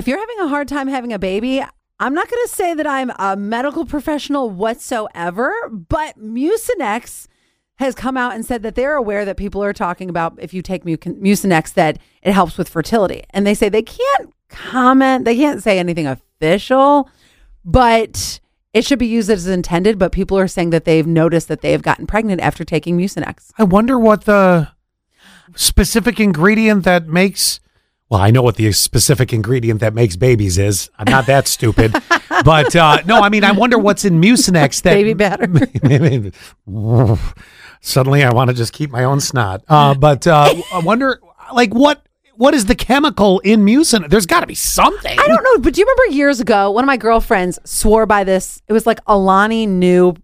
if you're having a hard time having a baby, I'm not going to say that I'm a medical professional whatsoever, but Mucinex has come out and said that they're aware that people are talking about if you take Mu- Mucinex that it helps with fertility. And they say they can't comment, they can't say anything official, but it should be used as intended. But people are saying that they've noticed that they have gotten pregnant after taking Mucinex. I wonder what the specific ingredient that makes. Well, I know what the specific ingredient that makes babies is. I'm not that stupid, but uh, no, I mean, I wonder what's in Mucinex that Baby batter. Suddenly, I want to just keep my own snot. Uh, but uh, I wonder, like, what what is the chemical in Mucinex? There's got to be something. I don't know, but do you remember years ago, one of my girlfriends swore by this. It was like Alani Nu,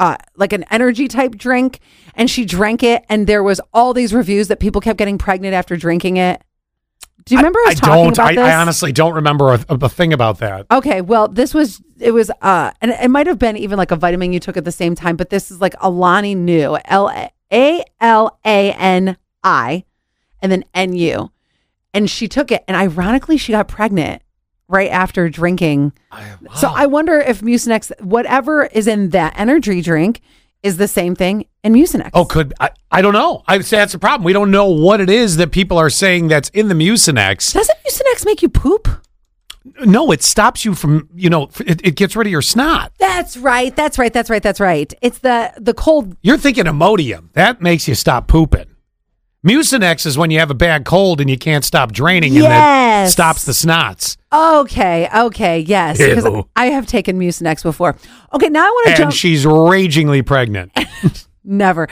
uh, like an energy type drink, and she drank it, and there was all these reviews that people kept getting pregnant after drinking it. Do you remember I, us I talking don't. about I, this? I honestly don't remember a, a thing about that. Okay, well, this was it was uh and it might have been even like a vitamin you took at the same time, but this is like Alani Nu, L A L A N I and then N U. And she took it and ironically she got pregnant right after drinking. So I wonder if Mucinex whatever is in that energy drink is the same thing in Mucinex. Oh, could I? I don't know. I say that's the problem. We don't know what it is that people are saying that's in the Mucinex. Doesn't Mucinex make you poop? No, it stops you from. You know, it, it gets rid of your snot. That's right. That's right. That's right. That's right. It's the the cold You're thinking Imodium. That makes you stop pooping. Mucinex is when you have a bad cold and you can't stop draining and Yes. it stops the snots. Okay, okay, yes. Because Ew. I have taken Mucinex before. Okay, now I want to And jump. she's ragingly pregnant. Never.